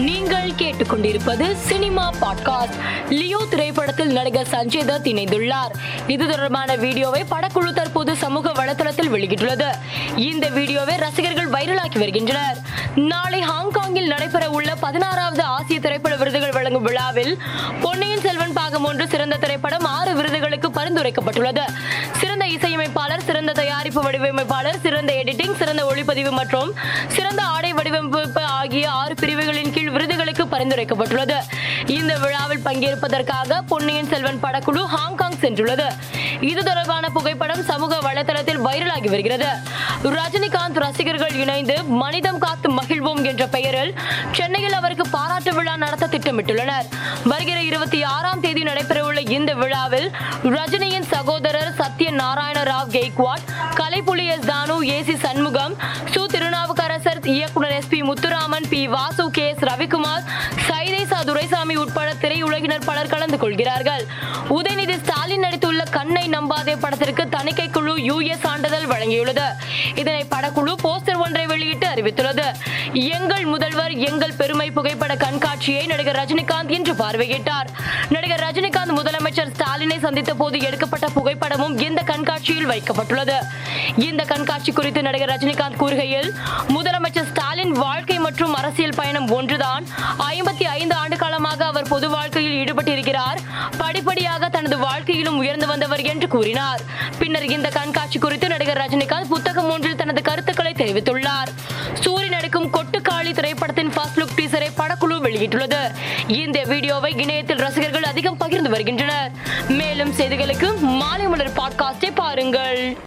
நீங்கள் கேட்டுக்கொண்டிருப்பது cinema podcast. Leo திரைப்படத்தில் நடிகர் சஞ்சய் தத் இணைந்துள்ளார். இது தொடர்பான வீடியோவை படக்குழு தற்போது சமூக வலைதளத்தில் வெளியிட்டுள்ளது. இந்த வீடியோவை ரசிகர்கள் வைரலாக்கி வருகின்றனர். நாளை ஹாங்காங்கில் நடைபெற உள்ள பதினாறாவது ஆசிய திரைப்பட விருதுகள் வழங்கும் விழாவில் பொன்னியின் செல்வன் பாகம் ஒன்று சிறந்த திரைப்படம் ஆறு விருதுகளுக்கு பரிந்துரைக்கப்பட்டுள்ளது. இசையமைப்பாளர் சிறந்த தயாரிப்பு வடிவமைப்பாளர் சிறந்த எடிட்டிங் சிறந்த ஒளிப்பதிவு மற்றும் சிறந்த ஆடை வடிவமைப்பு ஆகிய ஆறு பிரிவுகளின் கீழ் விருதுகளுக்கு பரிந்துரைக்கப்பட்டுள்ளது. இந்த விழாவில் பங்கேற்பதற்காக பொன்னியின் செல்வன் படக்குழு ஹாங்காங் சென்றுள்ளது. இது தொடர்பான புகைப்படம் சமூக வலைதளத்தில் வைரலாகி வருகிறது. ரஜினிகாந்த் ரசிகர்கள் இணைந்து மனிதம் காத்து மகிழ்வோம் என்ற பெயரில் சென்னையில் அவருக்கு பாராட்டு விழா நடத்த திட்டமிட்டுள்ளனர். வருகிற இருபத்தி ஆறாம் தேதி நடைபெறவுள்ள இந்த விழாவில் ரஜினியின் சகோதரர் Satya Narayana Rao Gaikwad Kalaipuli S Thanu A C Shanmugam Su Thirunavukkarasar இயக்குனர் S P Muthuraman P Vasu K S Ravikumar Saidai Sa Duraisamy உட்பட திரையுலகினர் பலர் கலந்து கொள்கிறார்கள். உதயநிதி ஸ்டாலின் நடித்த நம்பாதே படத்திற்கு தணிக்கை குழு யுஎஸ் சான்றிதழ் வழங்கியுள்ளது. இதனை படக்குழு போஸ்டர் ஒன்றை வெளியிட்டு அறிவித்துள்ளது. எங்கள் முதல்வர் எங்கள் பெருமை புகைப்பட கண்காட்சியை நடிகர் ரஜினிகாந்த் இன்று பார்வையிட்டார். நடிகர் ரஜினிகாந்த் முதலமைச்சர் ஸ்டாலினை சந்தித்த போது எடுக்கப்பட்ட புகைப்படமும் இந்த கண்காட்சியில் வைக்கப்பட்டுள்ளது. இந்த கண்காட்சி குறித்து நடிகர் ரஜினிகாந்த் கூறுகையில் முதலமைச்சர் ஸ்டாலின் வாழ்க்கை மற்றும் அரசியல் பயணம் ஒன்றுதான். ஐம்பத்தி ஐந்து ஆண்டு காலமாக அவர் பொது வாழ்க்கையில் ஈடுபட்டிருக்கிறார். படிப்படியாக வாழ்க்கையிலும் உயர்ந்து வந்தவர் என்று கூறினார். பின்னர் இந்த கண்காட்சி குறித்து நடிகர் ரஜினிகாந்த் புத்தகம் ஒன்றில் தனது கருத்துக்களை தெரிவித்துள்ளார். சூரி நடிக்கும் கொட்டுக்காளி திரைப்படத்தின் ஃபர்ஸ்ட் லுக் டீசரை படக்குழு வெளியிட்டுள்ளது. இந்த வீடியோவை இணையத்தில் ரசிகர்கள் அதிகம் பகிர்ந்து வருகின்றனர். மேலும் செய்திகளுக்கு மாலை மலர் பாட்காஸ்டை பாருங்கள்.